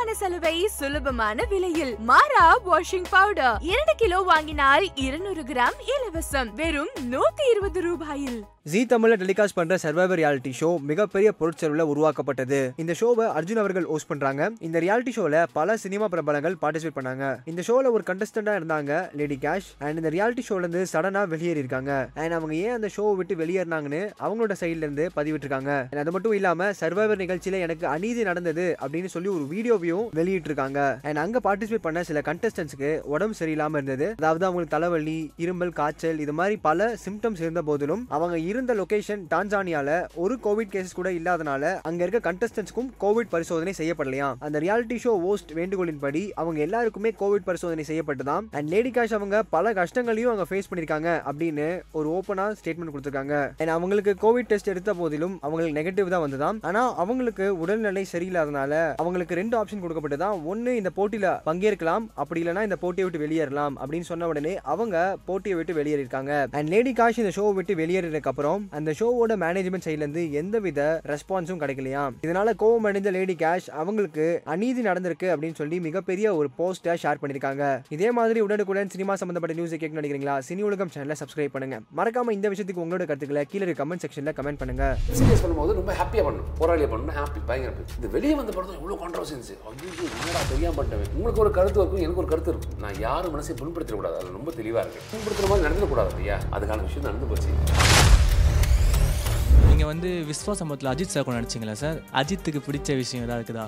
குறைவான சலுகை சுலபமான விலையில். மாறா வாஷிங் பவுடர் இரண்டு கிலோ வாங்கினால் இருநூறு கிராம் இலவசம். வெறும் நூத்தி இருபது ரூபாயில். ஜி தமிழ்ல டெலிகாஸ்ட் பண்ற சர்வைவர் ரியாலிட்டி ஷோ மிகப்பெரிய பொருட்செலவுல உருவாக்கப்பட்டது. இந்த ஷோவை அர்ஜுன் அவர்கள் ஹோஸ்ட் பண்றாங்க. இந்த ரியாலிட்டி ஷோல பல சினிமா பிரபலங்கள் பார்ட்டிசிபேட் பண்ணாங்க. இந்த ஷோல ஒரு கண்டஸ்டண்டா இருந்தாங்க லேடி கேஷ் அண்ட் இந்த ரியாலிட்டி ஷோல இருந்து சடனா வெளியேறி இருக்காங்க. அண்ட் அவங்க ஏன் அந்த ஷோவை விட்டு வெளியேறினாங்கன்னு அவங்களோட சைட்ல இருந்து பதிவிட்டிருக்காங்க. அது மட்டும் இல்லாம சர்வைவர் நிகழ்ச்சியில எனக்கு அநீதி நடந்தது அப்படின்னு சொல்லி ஒரு வீடியோ வீடியோவையும் வெளியிட்டிருக்காங்க. அண்ட் அங்க பார்ட்டிசிபேட் பண்ண சில கண்டஸ்டன்ஸுக்கு உடம்பு சரியில்லாம இருந்தது. அதாவது அவங்களுக்கு தலைவலி இருமல் காய்ச்சல் இது மாதிரி பல சிம்டம்ஸ் இருந்த போதிலும் அவங்க இருந்த லொகேஷன் டான்சானியால ஒரு கோவிட் கேசஸ் கூட இல்லாதனால அங்க இருக்க கண்டஸ்டன்ஸ்க்கும் கோவிட் பரிசோதனை செய்யப்படலையா? அந்த ரியாலிட்டி ஷோ ஹோஸ்ட் வேண்டுகோளின்படி அவங்க எல்லாருக்குமே கோவிட் பரிசோதனை செய்யப்பட்டதாம். அண்ட் லேடி காஷ் அவங்க பல கஷ்டங்களையும் அவங்க ஃபேஸ் பண்ணிருக்காங்க அப்படின்னு ஒரு ஓப்பனா ஸ்டேட்மெண்ட் கொடுத்திருக்காங்க. அண்ட் அவங்களுக்கு கோவிட் டெஸ்ட் எடுத்த போதிலும் அவங்களுக்கு நெகட்டிவ் தான் வந்ததாம். ஆனா அவங்களுக்கு உடல்நிலை சரியில்லாதனால அவங்களுக்கு ரெண்டு ஆப்ஷன் கொடுக்கப்பட்டு தான் ஒன்று இந்த போட்டியில் பங்கேற்கலாம். அப்படி இல்லைன்னா இந்த போட்டியை விட்டு வெளியேறலாம் அப்படின்னு சொன்ன உடனே அவங்க போட்டியை விட்டு வெளியேறிருக்காங்க அண்ட் லேடி காஷ் இந்த ஷோவை விட்டு வெளியேறதுக்கு அப்புறம் அந்த ஷோவோட மேனேஜ்மெண்ட் சைட்லேருந்து எந்த எந்தவித ரெஸ்பான்ஸும் கிடைக்கலையா இதனால கோவம் அடைந்த லேடி கேஷ் அவங்களுக்கு அநீதி நடந்திருக்கு அப்படின்னு சொல்லி மிகப்பெரிய ஒரு போஸ்டை ஷேர் பண்ணியிருக்காங்க. இதே மாதிரி உடனுக்குடன் சினிமா சம்பந்தப்பட்ட நியூஸை கேட்க நினைக்கிறீங்களா? சினி உலகம் சேனலை சப்ஸ்கிரைப் பண்ணுங்க. மறக்காம இந்த விஷயத்துக்கு உங்களோட கருத்துக்களை கீழே கமெண்ட் செக்ஷன்ல கமெண்ட் பண்ணுங்க. சீரியஸ் பண்ணும்போது ரொம்ப ஹாப்பியாக பண்ணணும் போராளியா பண்ணணும் ஹாப்பி பயங்கர இந்த வெளியே வந்த படம் தான் கான்ட்ரவர்சி இருந்துச்சு. ஐயோ என்னடா தெரியாம பண்ணிட்டேன் உங்களுக்கு ஒரு கருத்து இருக்கும் எனக்கு ஒரு கருத்து இருக்கும். நான் யாரும் மனசை புண்படுத்திடக்கூடாது அதில் ரொம்ப தெளிவாக இருக்கு. புண்படுத்துற மாதிரி நடந்துடக்கூடாது இல்லையா அதுக்கான விஷயம் நடந்து போச்சு. நீங்கள் வந்து விஸ்வாசமத்தில் அஜித் சார் கூட நடிச்சிங்களா சார் அஜித்துக்கு பிடிச்ச விஷயம் ஏதாவது இருக்குதா?